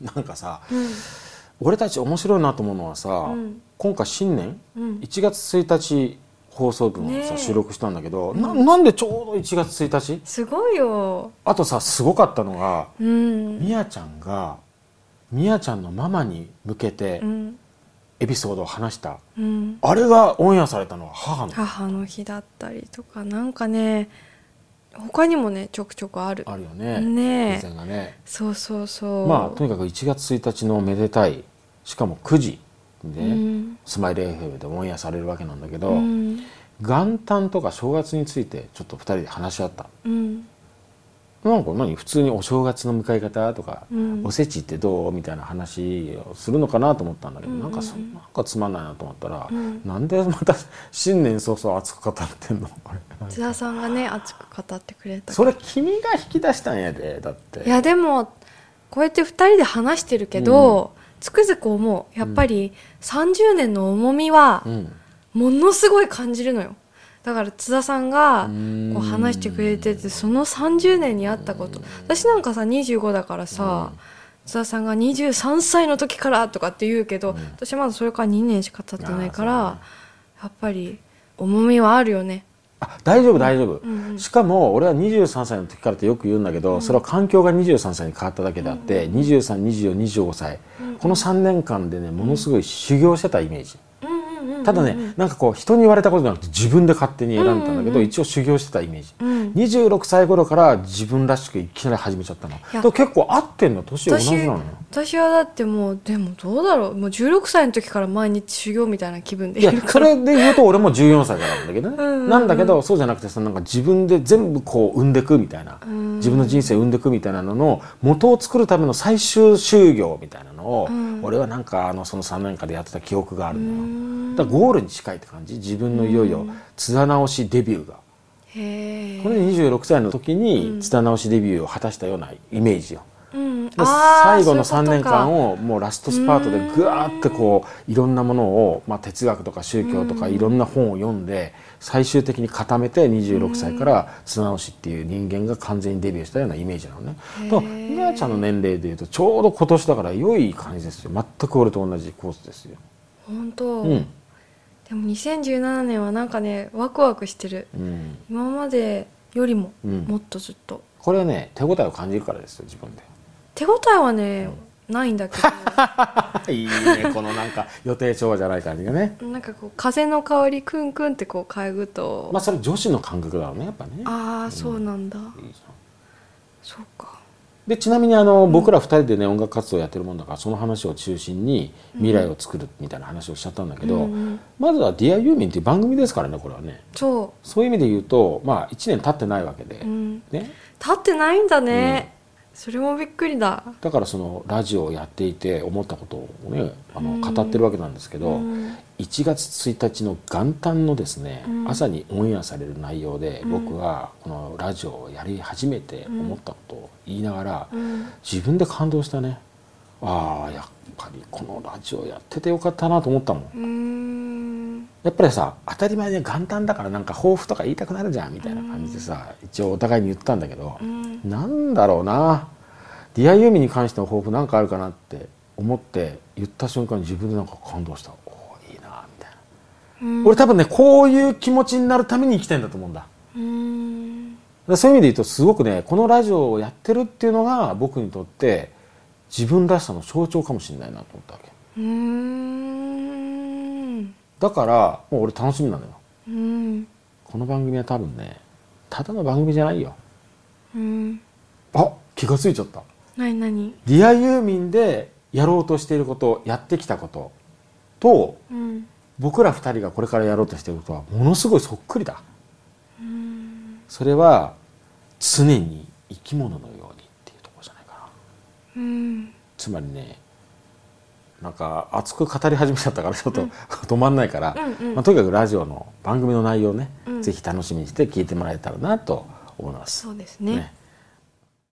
なんかさ、うん。俺たち面白いなと思うのはさ、うん。今回新年うん。1月1日放送分をさ、収録したんだけど、ななんでちょうど1月1日？すごいよ。あとさすごかったのがうん。みやちゃんがみやちゃんのママに向けてうん。エピソードを話した、うん。あれがオンエアされたのは母の母の日だったりとかなんかね他にもねちょくちょくある。あるよね。ねがね。そうそうそう。まあとにかく1月1日のめでたい。しかも9時で、うん。スマイル FM でオンエアされるわけなんだけど、うん。元旦とか正月についてちょっと2人で話し合った。うんなんか何普通にお正月の迎え方とか、うん。おせちってどうみたいな話をするのかなと思ったんだけど、うんなんかそなんかつまんないなと思ったら、うん。なんでまた新年早々熱く語ってんの？これ。津田さんがね熱く語ってくれたそれ君が引き出したんやでだって。いやでもこうやって2人で話してるけど、つくづく思う。やっぱり30年の重みはうん。ものすごい感じるのよだから津田さんがん。こう話してくれててその30年にあったこと。私なんかさ25だからさ津田さんが23歳の時からとかって言うけど、私まだそれから2年しか経ってないから、やっぱり重みはあるよね。あ大丈夫大丈夫、うんうん。しかも俺は23歳の時からってよく言うんだけど、それは環境が23歳に変わっただけであって、232425歳、この3年間でねものすごい修行してたイメージ、うんうんうん。ただね、なんかこう人に言われたことじゃなくて自分で勝手に選んだんだけど、一応修行してたイメージ、うん。26歳頃から自分らしくいきなり始めちゃったの。やでも結構合ってんの？年同じなの？よ私はだってもうでもどうだろう？もう16歳の時から毎日修行みたいな気分でいやそれで言うと俺も14歳からなんだけどね、うんうんうん。なんだけどそうじゃなくてさなんか自分で全部こう生んでくみたいな、ん。自分の人生を生んでくみたいなのの元を作るための最終修行みたいなのを、ん。俺はなんかあのその3年間でやってた記憶があるのよ、んだゴールに近いって感じ。自分のいよいよ津田直しデビューが、これで26歳の時に津田直しデビューを果たしたようなイメージよ、うん、最後の3そういうことか。年間をもうラストスパートでぐわーってこういろんなものを、まあ、哲学とか宗教とかいろんな本を読んで最終的に固めて26歳から津直しっていう人間が完全にデビューしたようなイメージなのね。とみなちゃんの年齢でいうとちょうど今年だから良い感じですよ。全く俺と同じコースですよ。本当、うんでも2017年はなんかねワクワクしてる。うん、今までよりもうん。もっとずっと、これはね手応えを感じるからですよ自分で。手応えはね、ないんだけ いいねこのなんか予定調和じゃない感じがね。どなんかこう風の香りクンクンってこう嗅ぐと、まあそれ女子の感覚だろうねやっぱね。ああそうなんだ、いいそうかでちなみにあの、僕ら2人でね音楽活動やってるもんだからその話を中心に未来を作るみたいな話をしちゃったんだけど、うんうんまずは「ディアユーミンっていう番組ですからねこれはね。そそういう意味で言うとまあ1年経ってないわけで、う、うん、ね、立ってないんだね、それもびっくりだ。だからそのラジオをやっていて思ったことをねあの語ってるわけなんですけど、うん。1月1日の元旦のですね、うん。朝にオンエアされる内容で、僕はこのラジオをやり始めて思ったことを言いながら、うん。自分で感動したね。ああやっぱりこのラジオやっててよかったなと思ったもん。うーん。やっぱりさ当たり前で元旦だからなんか抱負とか言いたくなるじゃんみたいな感じでさ、一応お互いに言ったんだけど、うんなんだろうな。ディアユーミンに関しての抱負なんかあるかなって思って言った瞬間に自分でなんか感動した。おおいいなみたいな、うん。俺多分ねこういう気持ちになるために生きてんだと思うんだ。うん。でそういう意味で言うとすごくねこのラジオをやってるっていうのが僕にとって自分らしさの象徴かもしれないなと思ったわけ。だからもう俺楽しみなのよ。うん。この番組は多分ねただの番組じゃないようん。あ気がついちゃった。何何？ディアユーミンでやろうとしていることやってきたこと。とうん。僕ら二人がこれからやろうとしていることはものすごいそっくりだ。うん。それは常に生き物のようにっていうところじゃないかな。うん。つまりねなんか熱く語り始めちゃったからちょっと、止まんないから、うんうん。まあ、とにかくラジオの番組の内容をね、うん。ぜひ楽しみにして聞いてもらえたらなと思います。そうですねね